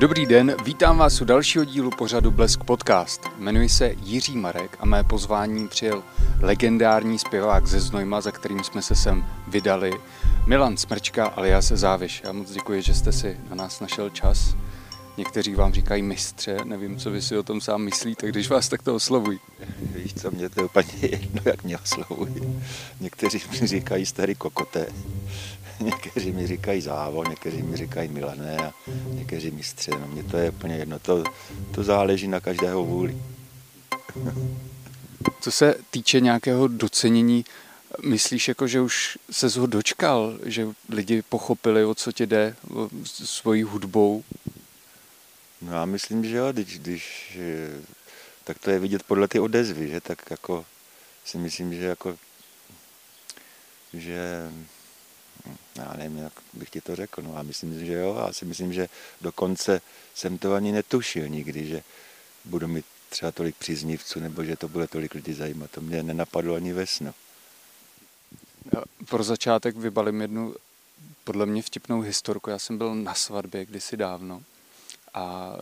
Dobrý den, vítám vás u dalšího dílu pořadu Blesk Podcast. Jmenuji se Jiří Marek a mé pozvání přijel legendární zpěvák ze Znojma, za kterým jsme se sem vydali, Milan Smrčka alias Záviš. Já moc děkuji, že jste si na nás našel čas. Někteří vám říkají mistře, nevím, co vy si o tom sám myslíte, když vás takto oslovují. Víš co, mě to je úplně jedno, jak mě oslovují. Někteří mi říkají starý kokoté, někteří mi říkají závol, někteří mi říkají milané a někteří mistře. No mě to je úplně jedno, to, to záleží na každého vůli. Co se týče nějakého docenění, myslíš, jako, že už se ho dočkal, že lidi pochopili, o co ti jde svojí hudbou? No já myslím, že jo, když, když tak to je vidět podle ty odezvy, že tak jako si myslím, že jako že já nevím, jak bych ti to řekl, no já myslím, že jo, já si myslím, že dokonce jsem to ani netušil nikdy, že budu mít třeba tolik příznivců, nebo že to bude tolik lidí zajímat. To mě nenapadlo ani ve snu. Pro začátek vybalím jednu podle mě vtipnou historku. Já jsem byl na svatbě kdysi dávno a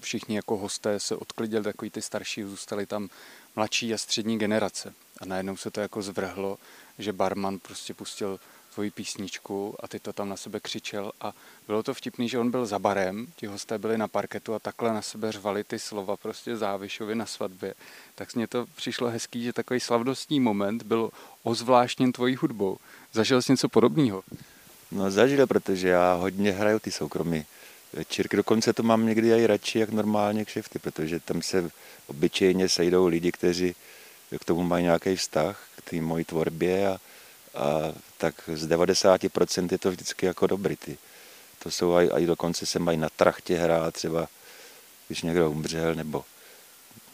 všichni jako hosté se odklidili, takový ty starší, zůstali tam mladší a střední generace. A najednou se to jako zvrhlo, že barman prostě pustil svoji písničku a ty to tam na sebe křičel a bylo to vtipný, že on byl za barem, ti hosté byli na parketu a takhle na sebe řvali ty slova prostě Závišovi na svatbě. Tak mně to přišlo hezký, že takový slavnostní moment byl ozvláštněn tvojí hudbou. Zažil jsi něco podobného? No zažil, protože já hodně hraju ty soukromí večírky. Dokonce to mám někdy i radši, jak normálně kšefty, protože tam se obyčejně sejdou lidi, kteří k tomu mají nějaký vztah, k té mojí tvorbě a, a tak z 90% je to vždycky jako dobrý. Ty. To jsou aj, aj dokonce se mají na trachtě hrát, třeba když někdo umřel, nebo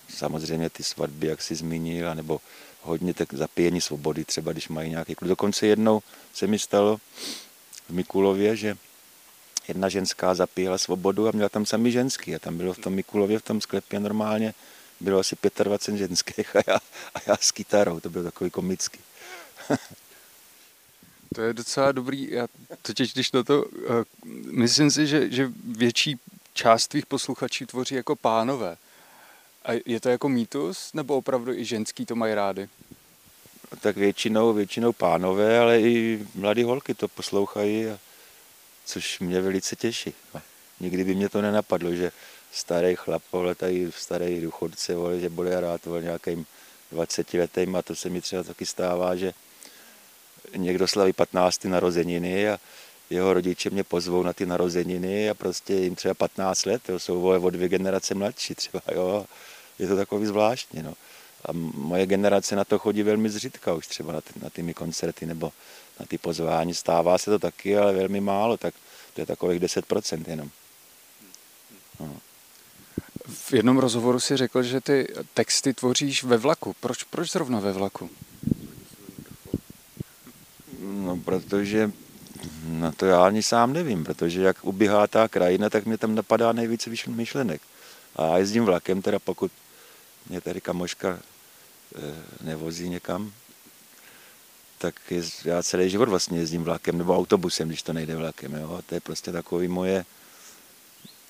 samozřejmě ty svatby, jak si zmínil, nebo hodně tak zapíjení svobody, třeba když mají nějaký klub. Dokonce jednou se mi stalo v Mikulově, že jedna ženská zapíjela svobodu a měla tam sami ženský. A tam bylo v tom Mikulově, v tom sklepě normálně, bylo asi 25 ženských a já, a já s kytarou, to bylo takový komický. To je docela dobrý. Já totiž, když na to, uh, myslím si, že, že větší část tvých posluchačů tvoří jako pánové. A je to jako mýtus, nebo opravdu i ženský to mají rády? Tak většinou, většinou pánové, ale i mladé holky to poslouchají, a, což mě velice těší. A nikdy by mě to nenapadlo, že starý chlap, ale tady starý důchodce, vole, že bude rád nějakým 20 letým a to se mi třeba taky stává, že někdo slaví 15. narozeniny a jeho rodiče mě pozvou na ty narozeniny a prostě jim třeba 15 let, jo, jsou o dvě generace mladší třeba, jo. Je to takový zvláštní, no. A moje generace na to chodí velmi zřídka už třeba na, ty, na ty koncerty nebo na ty pozvání. Stává se to taky, ale velmi málo, tak to je takových 10% jenom. No. V jednom rozhovoru si řekl, že ty texty tvoříš ve vlaku. Proč, proč zrovna ve vlaku? No, protože no to já ani sám nevím, protože jak ubíhá ta krajina, tak mě tam napadá nejvíce myšlenek. A já jezdím vlakem, teda pokud mě tady kamoška e, nevozí někam, tak je, já celý život vlastně jezdím vlakem nebo autobusem, když to nejde vlakem. Jo? To je prostě takový moje,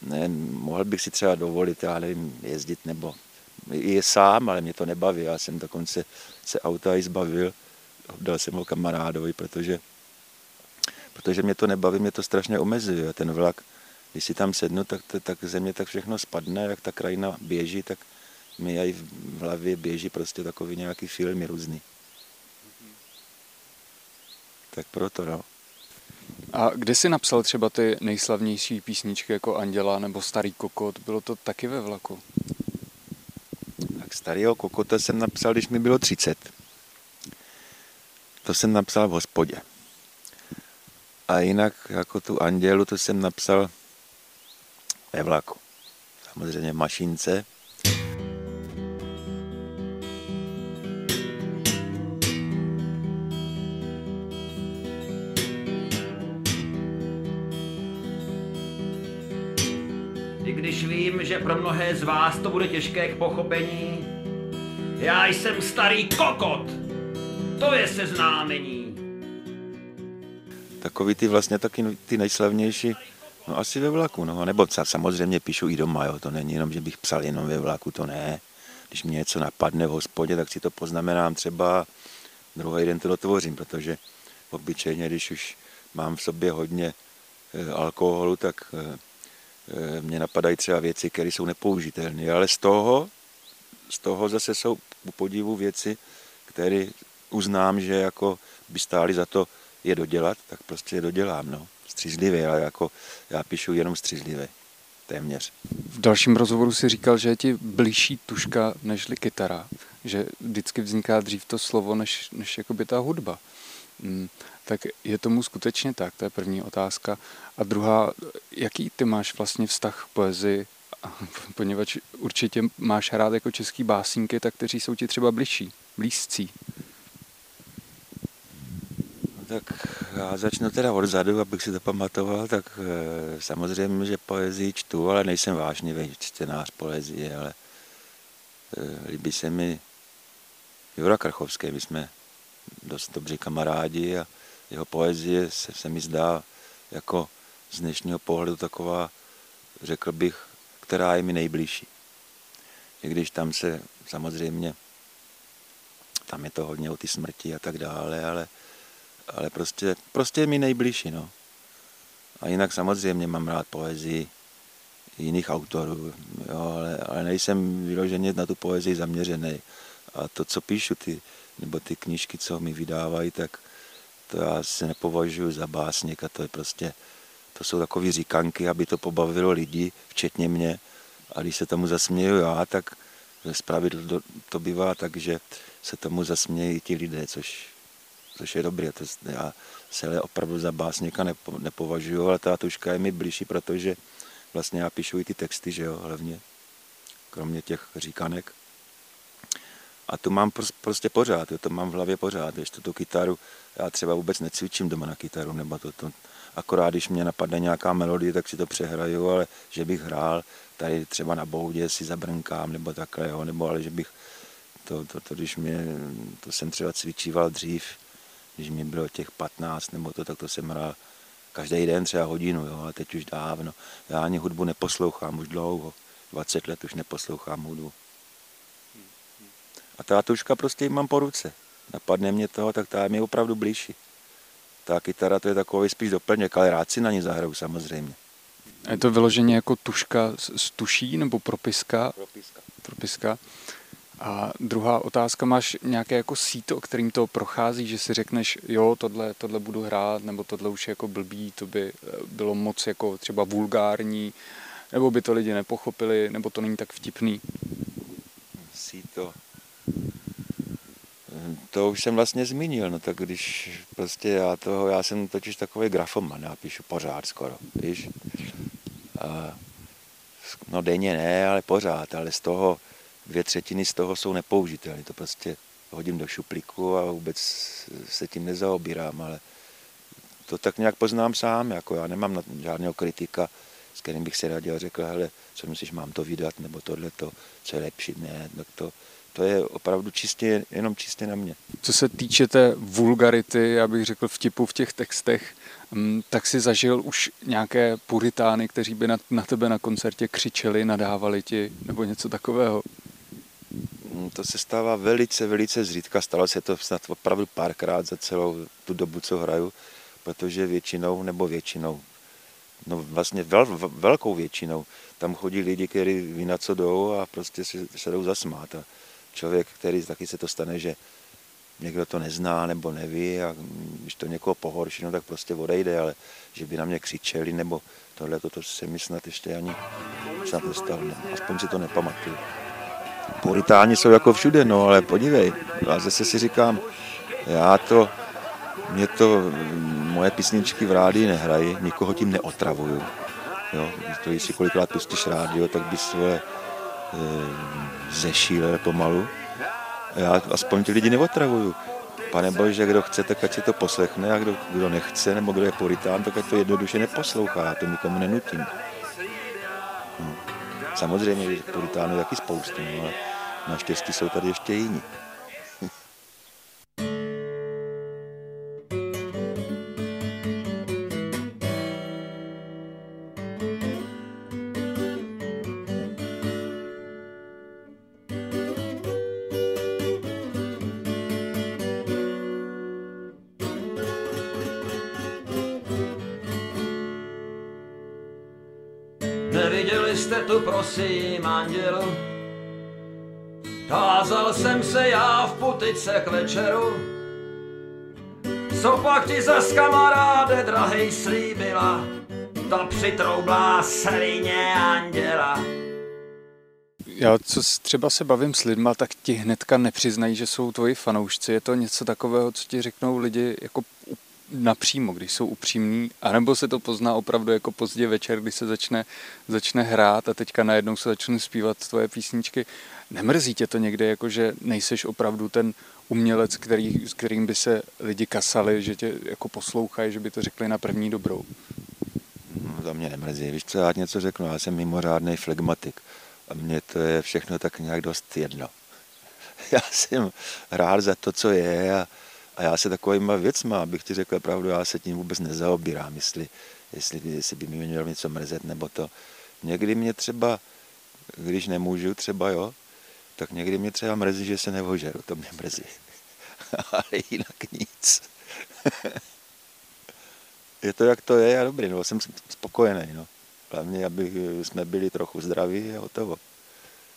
ne, mohl bych si třeba dovolit, já nevím, jezdit nebo je sám, ale mě to nebaví. Já jsem dokonce se auta i zbavil, dal jsem ho kamarádovi, protože, protože mě to nebaví, mě to strašně omezuje. Ten vlak, když si tam sednu, tak, tak ze mě tak všechno spadne, jak ta krajina běží, tak mi i v hlavě běží prostě takový nějaký filmy různý. Tak proto, no. A kde jsi napsal třeba ty nejslavnější písničky jako Anděla nebo Starý kokot? Bylo to taky ve vlaku? Tak Starého kokota jsem napsal, když mi bylo 30. To jsem napsal v hospodě. A jinak jako tu Andělu, to jsem napsal ve vlaku. Samozřejmě v mašince. I když vím, že pro mnohé z vás to bude těžké k pochopení, já jsem starý kokot. To je seznámení. Takový ty vlastně taky ty nejslavnější No asi ve vlaku, no, nebo samozřejmě píšu i doma, jo, to není jenom, že bych psal jenom ve vlaku, to ne. Když mě něco napadne v hospodě, tak si to poznamenám třeba, druhý den to dotvořím, protože obyčejně, když už mám v sobě hodně e, alkoholu, tak e, e, mě napadají třeba věci, které jsou nepoužitelné, ale z toho, z toho zase jsou u podivu věci, které uznám, že jako by stály za to je dodělat, tak prostě je dodělám, no. Střízlivě, ale jako já píšu jenom střízlivě, téměř. V dalším rozhovoru si říkal, že je ti blížší tuška nežli kytara, že vždycky vzniká dřív to slovo, než, než jakoby ta hudba. Hmm, tak je tomu skutečně tak, to je první otázka. A druhá, jaký ty máš vlastně vztah k poezii, poněvadž určitě máš rád jako český básníky, tak kteří jsou ti třeba blížší, blízcí. Tak já začnu teda odzadu, abych si to pamatoval, tak e, samozřejmě, že poezii čtu, ale nejsem vážný čtenář poezie, ale e, líbí se mi Jura Krachovský, my jsme dost dobří kamarádi a jeho poezie se, se mi zdá jako z dnešního pohledu taková, řekl bych, která je mi nejbližší. I když tam se samozřejmě, tam je to hodně o ty smrti a tak dále, ale ale prostě, prostě je mi nejbližší, no. A jinak samozřejmě mám rád poezii jiných autorů, jo, ale, ale nejsem vyloženě na tu poezii zaměřený. A to, co píšu, ty, nebo ty knížky, co mi vydávají, tak to já se nepovažuji za básník a to je prostě, to jsou takové říkanky, aby to pobavilo lidi, včetně mě. A když se tomu zasměju já, tak zpravidlo to, to bývá tak, že se tomu zasmějí ti lidé, což což je dobré. To já se opravdu za básníka nepo, nepovažuji, ale ta tuška je mi blížší, protože vlastně já píšu i ty texty, že jo, hlavně, kromě těch říkanek. A tu mám prostě pořád, jo, to mám v hlavě pořád, ještě tu kytaru, já třeba vůbec necvičím doma na kytaru, nebo to, to akorát když mě napadne nějaká melodie, tak si to přehraju, ale že bych hrál tady třeba na boudě si zabrnkám, nebo takhle, jo, nebo ale že bych to, to, to, když mě, to jsem třeba cvičíval dřív, když mi bylo těch 15 nebo to, tak to jsem hrál každý den třeba hodinu, jo, ale teď už dávno. Já ani hudbu neposlouchám už dlouho. 20 let už neposlouchám hudbu. A ta tuška prostě mám po ruce. Napadne mě toho, tak ta je mi opravdu blížší. Ta kytara to je takový spíš doplněk, ale rád si na ní zahraju samozřejmě. A je to vyloženě jako tuška z tuší nebo propiska? Propiska. Propiska. A druhá otázka, máš nějaké jako síto, kterým to prochází, že si řekneš, jo, tohle, tohle budu hrát, nebo tohle už je jako blbý, to by eh, bylo moc jako třeba vulgární, nebo by to lidi nepochopili, nebo to není tak vtipný. Síto. To už jsem vlastně zmínil, no tak když prostě já toho, já jsem totiž takový grafoman, já píšu pořád skoro, víš. A, no denně ne, ale pořád, ale z toho, dvě třetiny z toho jsou nepoužitelné. To prostě hodím do šuplíku a vůbec se tím nezaobírám, ale to tak nějak poznám sám, jako já nemám žádného kritika, s kterým bych si radil, řekl, hele, co myslíš, mám to vydat, nebo tohle to, co je lepší, ne, tak to, to je opravdu čistě, jenom čistě na mě. Co se týče té vulgarity, já bych řekl vtipu v těch textech, mm, tak si zažil už nějaké puritány, kteří by na, na tebe na koncertě křičeli, nadávali ti, nebo něco takového? To se stává velice, velice zřídka. Stalo se to snad opravdu párkrát za celou tu dobu, co hraju, protože většinou, nebo většinou, no vlastně vel, velkou většinou, tam chodí lidi, kteří ví na co jdou a prostě se, se jdou zasmát. A člověk, který taky se to stane, že někdo to nezná nebo neví a když to někoho pohorší, no tak prostě odejde, ale že by na mě křičeli nebo tohle, to se mi snad ještě ani snad nestalo, aspoň si to nepamatuju. Puritáni jsou jako všude, no ale podívej, já zase si říkám, já to, mě to, moje písničky v rádii nehrají, nikoho tím neotravuju. Jo, to jestli kolikrát pustíš rádio, tak bys svoje e, zešíle pomalu. Já aspoň ty lidi neotravuju. Pane Bože, kdo chce, tak ať si to poslechne a kdo, kdo nechce, nebo kdo je puritán, tak ať to jednoduše neposlouchá, to nikomu nenutím. Hm. Samozřejmě, puritánů taky spoustu, no, ale naštěstí jsou tady ještě jiní. Neviděli jste tu, prosím, andělu. Tázal jsem se já v putice k večeru, co pak ti zas kamaráde drahej slíbila, to přitroublá slině anděla. Já co třeba se bavím s lidma, tak ti hnedka nepřiznají, že jsou tvoji fanoušci. Je to něco takového, co ti řeknou lidi jako napřímo, když jsou upřímní, anebo se to pozná opravdu jako pozdě večer, kdy se začne, začne hrát a teďka najednou se začne zpívat tvoje písničky. Nemrzí tě to někde, jako že nejseš opravdu ten umělec, který, s kterým by se lidi kasali, že tě jako poslouchají, že by to řekli na první dobrou? No, to mě nemrzí. Víš co, já něco řeknu, já jsem mimořádný flegmatik a mně to je všechno tak nějak dost jedno. Já jsem rád za to, co je a, a já se takovýma věcma, abych ti řekl pravdu, já se tím vůbec nezaobírám, jestli, jestli, jestli by mi mělo něco mrzet nebo to. Někdy mě třeba, když nemůžu třeba, jo, tak někdy mě třeba mrzí, že se nevožeru, to mě mrzí. Ale jinak nic. je to, jak to je a dobrý, no, jsem spokojený, no. Hlavně, aby jsme byli trochu zdraví a hotovo.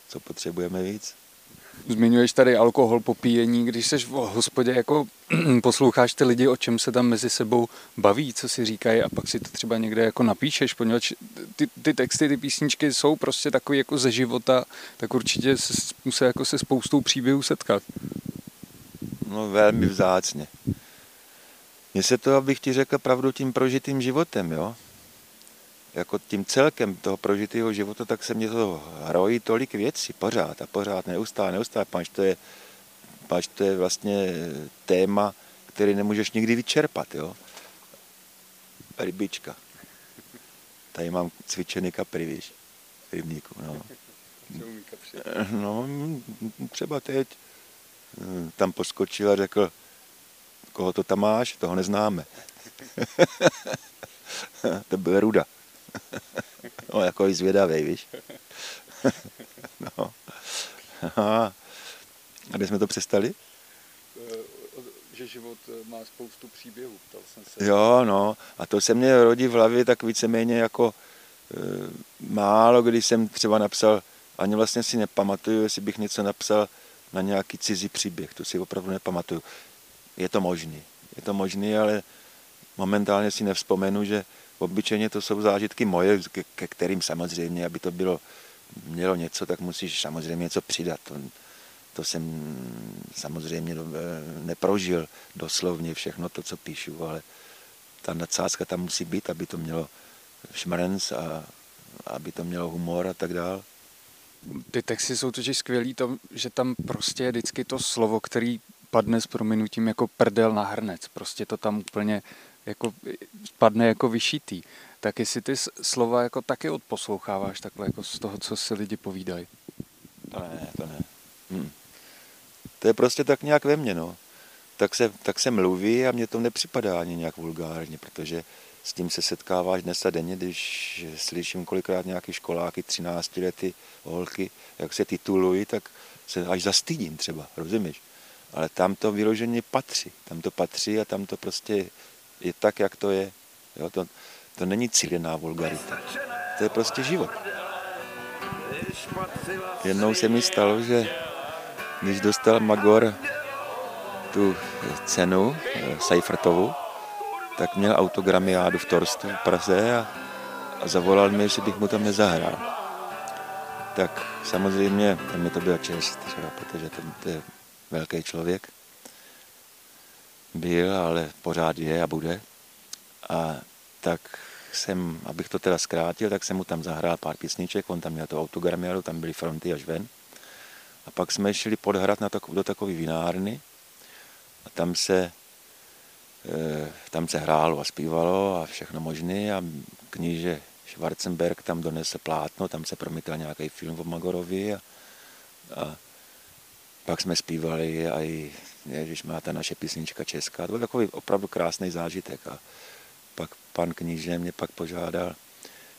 Co potřebujeme víc? Zmiňuješ tady alkohol, popíjení, když jsi v hospodě, jako posloucháš ty lidi, o čem se tam mezi sebou baví, co si říkají a pak si to třeba někde jako napíšeš, poněvadž ty, ty texty, ty písničky jsou prostě takový jako ze života, tak určitě se, musí jako se spoustou příběhů setkat. No velmi vzácně. Mně se to, abych ti řekl pravdu, tím prožitým životem, jo jako tím celkem toho prožitého života, tak se mě to hrojí tolik věcí pořád a pořád, neustále, neustále, pač to je, pač to je vlastně téma, který nemůžeš nikdy vyčerpat, jo. Rybička. Tady mám cvičený kapry, víš, rybníku, no. No, třeba teď tam poskočil a řekl, koho to tam máš, toho neznáme. to byl Ruda. no, jako zvědavý, víš. no. A kde jsme to přestali? Že život má spoustu příběhů, ptal jsem se. Jo, no. A to se mě rodí v hlavě tak víceméně jako e, málo, když jsem třeba napsal, ani vlastně si nepamatuju, jestli bych něco napsal na nějaký cizí příběh, to si opravdu nepamatuju. Je to možný, je to možný, ale momentálně si nevzpomenu, že Obyčejně to jsou zážitky moje, ke, ke kterým samozřejmě, aby to bylo, mělo něco, tak musíš samozřejmě něco přidat. To, to jsem samozřejmě neprožil doslovně všechno to, co píšu, ale ta nadsázka tam musí být, aby to mělo šmrnc a aby to mělo humor a tak dále. Ty texty jsou totiž skvělý, to, že tam prostě je vždycky to slovo, který padne s prominutím jako prdel na hrnec. Prostě to tam úplně jako spadne jako vyšitý. Tak jestli ty slova jako taky odposloucháváš takhle jako z toho, co si lidi povídají. To ne, to ne. Hm. To je prostě tak nějak ve mně, no. Tak se, tak se mluví a mně to nepřipadá ani nějak vulgárně, protože s tím se setkáváš dnes a denně, když slyším kolikrát nějaký školáky, 13 lety holky, jak se titulují, tak se až zastydím třeba, rozumíš? Ale tam to vyloženě patří, tam to patří a tam to prostě je tak, jak to je. Jo, to, to není cílená vulgarita. To je prostě život. Jednou se mi stalo, že když dostal Magor tu cenu eh, Seifertovu, tak měl autogramiádu v Torstu v Praze a, a zavolal mi, jestli bych mu tam nezahrál. Tak samozřejmě mi to byla čest, třeba, protože to, to je velký člověk byl, ale pořád je a bude. A tak jsem, abych to teda zkrátil, tak jsem mu tam zahrál pár písniček, on tam měl to autogramiádu, tam byly fronty až ven. A pak jsme šli pod hrad na takov, do takové vinárny a tam se, e, tam se hrálo a zpívalo a všechno možné a kníže Schwarzenberg tam donesl plátno, tam se promítal nějaký film o Magorovi a, a pak jsme zpívali i Ježíš má ta naše písnička česká. To byl takový opravdu krásný zážitek. A pak pan kníže mě pak požádal,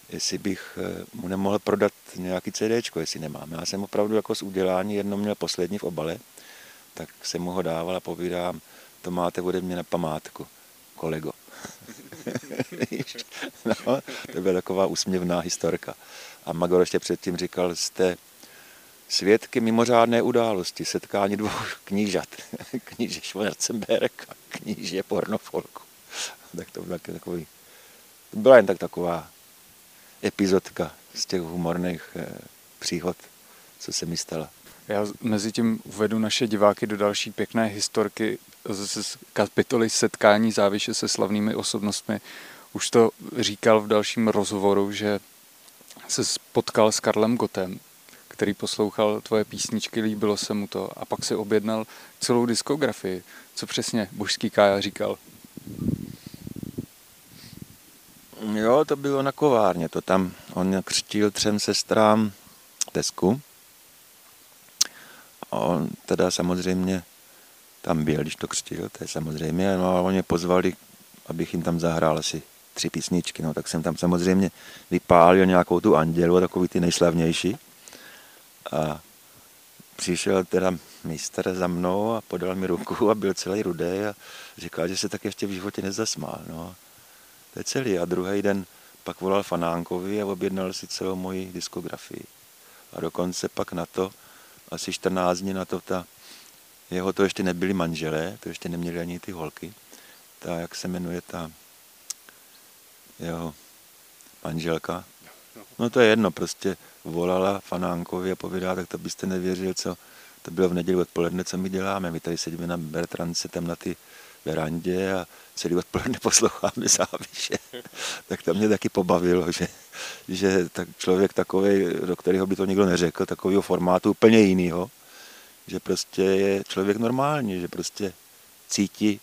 jestli bych eh, mu nemohl prodat nějaký CD, jestli nemám. Já jsem opravdu jako z udělání jedno měl poslední v obale, tak jsem mu ho dával a povídám, to máte ode mě na památku, kolego. no, to byla taková úsměvná historka. A Magor ještě předtím říkal, jste svědky mimořádné události, setkání dvou knížat. kníže Schwarzenberg a kníže Pornofolku. Tak to byl takový, to byla jen tak taková epizodka z těch humorných eh, příhod, co se mi stala. Já mezi tím uvedu naše diváky do další pěkné historky z kapitoly setkání záviše se slavnými osobnostmi. Už to říkal v dalším rozhovoru, že se spotkal s Karlem Gotem, který poslouchal tvoje písničky, líbilo se mu to a pak si objednal celou diskografii. Co přesně božský Kája říkal? Jo, to bylo na kovárně, to tam on křtil třem sestrám Tesku. A on teda samozřejmě tam byl, když to křtil, to je samozřejmě, no a oni pozvali, abych jim tam zahrál asi tři písničky, no tak jsem tam samozřejmě vypálil nějakou tu andělu, takový ty nejslavnější. A přišel teda mistr za mnou a podal mi ruku a byl celý rudý a říkal, že se tak ještě v životě nezasmál. No. To je celý. A druhý den pak volal Fanánkovi a objednal si celou moji diskografii. A dokonce pak na to, asi 14 dní na to, ta, jeho to ještě nebyli manželé, to ještě neměli ani ty holky. Ta, jak se jmenuje ta jeho manželka, no to je jedno, prostě volala Fanánkovi a povídá, tak to byste nevěřil, co to bylo v neděli odpoledne, co my děláme. My tady sedíme na Bertrance, tam na ty verandě a celý odpoledne posloucháme záviše. tak to mě taky pobavilo, že, že tak člověk takový, do kterého by to nikdo neřekl, takového formátu úplně jiného, že prostě je člověk normální, že prostě cítí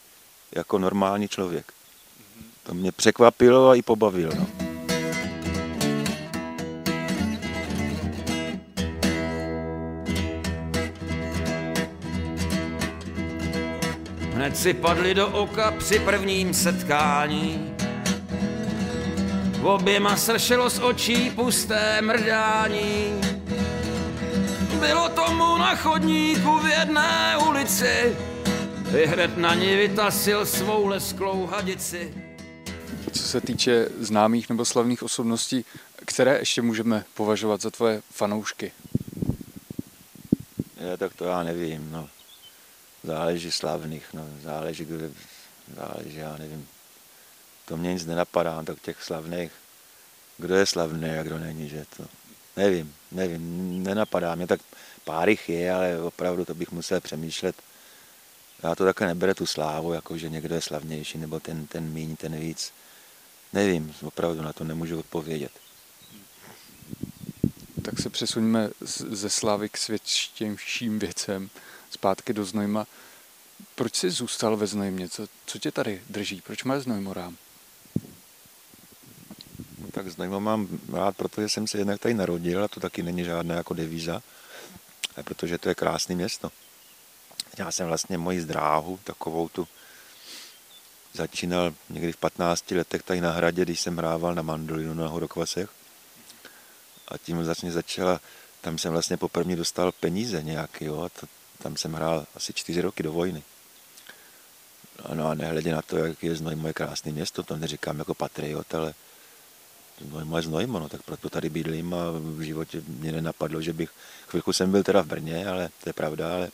jako normální člověk. To mě překvapilo a i pobavilo. No. Hned si padli do oka při prvním setkání. Oběma sršelo z očí pusté mrdání. Bylo tomu na chodníku v jedné ulici, i hned na ní vytasil svou lesklou hadici. Co se týče známých nebo slavných osobností, které ještě můžeme považovat za tvoje fanoušky? Je, tak to já nevím. No záleží slavných, no, záleží, záleží, já nevím. To mě nic nenapadá, tak těch slavných, kdo je slavný a kdo není, že to, nevím, nevím, nenapadá mě, tak pár jich je, ale opravdu to bych musel přemýšlet. Já to také nebere tu slávu, jako že někdo je slavnější, nebo ten, ten míň, ten víc. Nevím, opravdu na to nemůžu odpovědět. Tak se přesuníme ze slávy k světštějším věcem zpátky do Znojma. Proč jsi zůstal ve Znojmě? Co, co tě tady drží? Proč máš Znojmo rám? No, tak Znojmo mám rád, protože jsem se jednak tady narodil a to taky není žádná jako devíza, protože to je krásné město. Já jsem vlastně moji zdráhu, takovou tu, začínal někdy v 15 letech tady na hradě, když jsem hrával na mandolinu na Horokvasech. A tím vlastně začala, tam jsem vlastně poprvé dostal peníze nějaký, jo, a to, tam jsem hrál asi čtyři roky do vojny. No a nehledě na to, jak je Znojmo je krásné město, to neříkám jako patriot, ale Znojmo je Znojmo, no tak proto tady bydlím a v životě mě nenapadlo, že bych, chvilku jsem byl teda v Brně, ale to je pravda, ale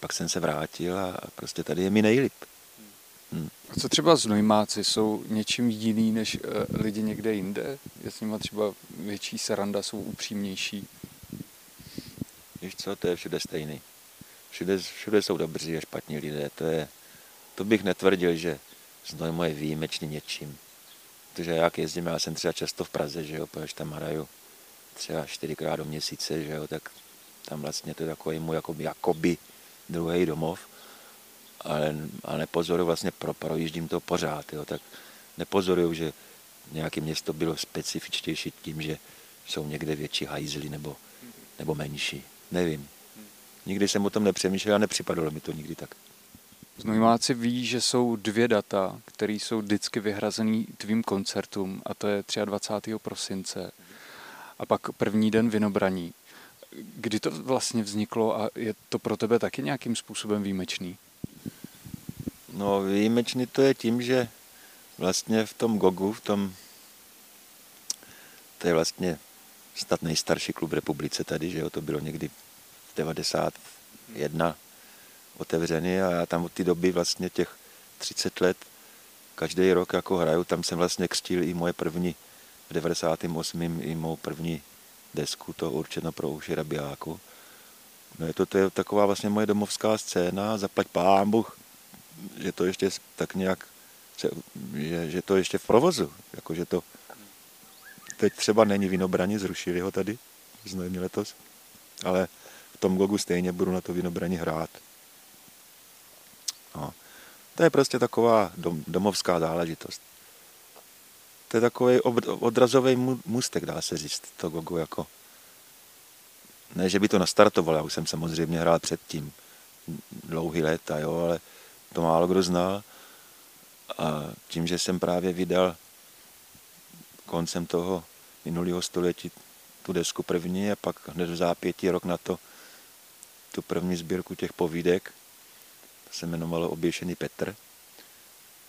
pak jsem se vrátil a prostě tady je mi nejlíp. Hmm. A co třeba Znojmáci jsou něčím jiný než uh, lidi někde jinde? Je s nimi třeba větší saranda, jsou upřímnější? Víš co, to je všude stejný. Všude, všude jsou dobří a špatní lidé. To, je, to bych netvrdil, že Znojmo je výjimečný něčím. Protože jak jezdím, já jsem třeba často v Praze, že jo, protože tam hraju třeba čtyřikrát do měsíce, že jo, tak tam vlastně to je takový můj jakoby, jakoby druhý domov. Ale, ale nepozoruju vlastně, pro, projíždím to pořád, jo, tak nepozoruju, že nějaké město bylo specifičtější tím, že jsou někde větší hajzly nebo, nebo menší. Nevím. Nikdy jsem o tom nepřemýšlel a nepřipadalo mi to nikdy tak. Znojmáci ví, že jsou dvě data, které jsou vždycky vyhrazený tvým koncertům a to je 23. prosince a pak první den Vinobraní. Kdy to vlastně vzniklo a je to pro tebe taky nějakým způsobem výjimečný? No výjimečný to je tím, že vlastně v tom Gogu, v tom, to je vlastně snad nejstarší klub republice tady, že jo, to bylo někdy v 91 otevřený a já tam od té doby vlastně těch 30 let každý rok jako hraju, tam jsem vlastně křtil i moje první v 98. i mou první desku, to určeno pro uši rabiáku. No je to, to je taková vlastně moje domovská scéna, zaplať pán Bůh, že to ještě tak nějak, že, že to ještě v provozu, jako že to teď třeba není vinobraní, zrušili ho tady, znojmě letos, ale v tom Gogu stejně budu na to vinobraní hrát. No. To je prostě taková dom, domovská záležitost. To je takový odrazový můstek, dá se říct, to Gogu jako. Ne, že by to nastartoval, já už jsem samozřejmě hrál předtím dlouhý léta, jo, ale to málo kdo znal. A tím, že jsem právě vydal koncem toho minulého století tu desku první a pak hned v zápětí rok na to tu první sbírku těch povídek, to se jmenovalo Oběšený Petr,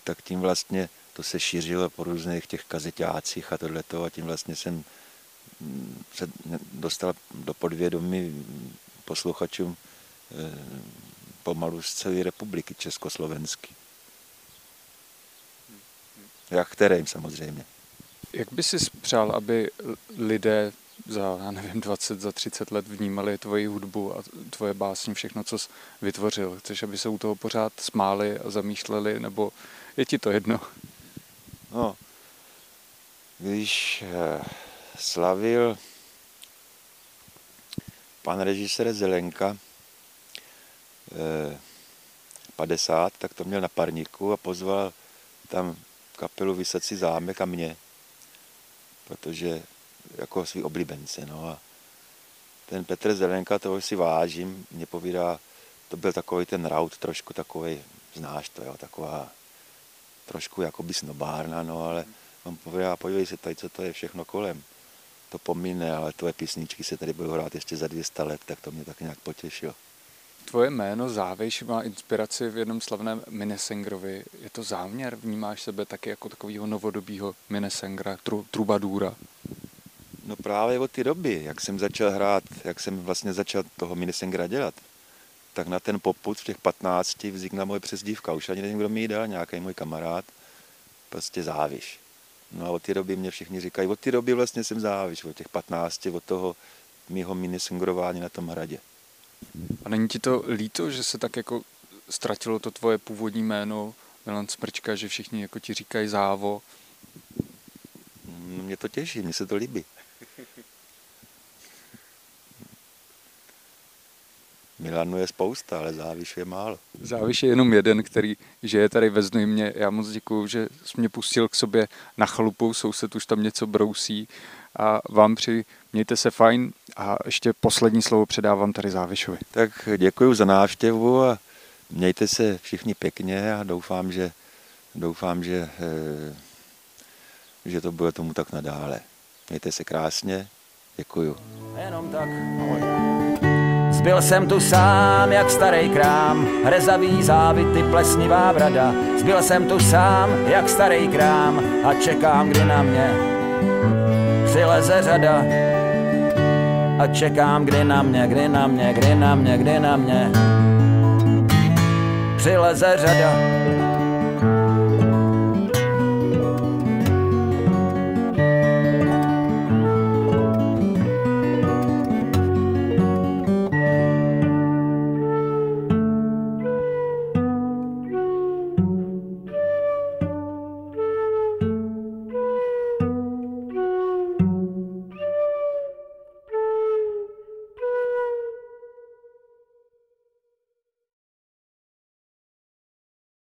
tak tím vlastně to se šířilo po různých těch kazetácích a tohleto a tím vlastně jsem mm, se dostal do podvědomí posluchačům eh, pomalu z celé republiky Československý. Jak kterým samozřejmě. Jak by si přál, aby lidé za, já nevím, 20, za 30 let vnímali tvoji hudbu a tvoje básně, všechno, co jsi vytvořil? Chceš, aby se u toho pořád smáli a zamýšleli, nebo je ti to jedno? No, když eh, slavil pan režisér Zelenka eh, 50, tak to měl na parníku a pozval tam kapelu Vysací zámek a mě, protože jako svý oblíbence. No a ten Petr Zelenka, toho si vážím, mě povídá, to byl takový ten raut, trošku takový, znáš to, jo, taková trošku jakoby snobárna, no ale on povídá, podívej se tady, co to je všechno kolem. To pomíne, ale tvoje písničky se tady budou hrát ještě za 200 let, tak to mě tak nějak potěšilo. Tvoje jméno Závejš má inspiraci v jednom slavném Minesengrovi. Je to záměr? Vnímáš sebe taky jako takového novodobího Minesengra, tru, trubadůra? No právě od té doby, jak jsem začal hrát, jak jsem vlastně začal toho Minesengra dělat, tak na ten poput v těch 15 vznikla moje přezdívka. Už ani nevím, kdo mi ji dal, nějaký můj kamarád, prostě záviš. No a od té doby mě všichni říkají, od té doby vlastně jsem záviš, od těch 15, od toho mýho minisengrování na tom hradě. A není ti to líto, že se tak jako ztratilo to tvoje původní jméno Milan Smrčka, že všichni jako ti říkají závo? No, mě to těší, mně se to líbí. Milanu je spousta, ale Záviš je málo. Záviš je jenom jeden, který žije tady ve Znojmě. Já moc děkuju, že jsi mě pustil k sobě na chalupu, soused už tam něco brousí a vám při mějte se fajn a ještě poslední slovo předávám tady Závišovi. Tak děkuji za návštěvu a mějte se všichni pěkně a doufám, že, doufám, že, eh, že to bude tomu tak nadále. Mějte se krásně, děkuju. Jenom tak, ahoj. Zbyl jsem tu sám, jak starý krám, hrezavý závity, plesnivá brada. Zbyl jsem tu sám, jak starý krám a čekám, kdy na mě přileze řada. A čekám, kdy na mě, kdy na mě, kdy na mě, kdy na mě přileze řada.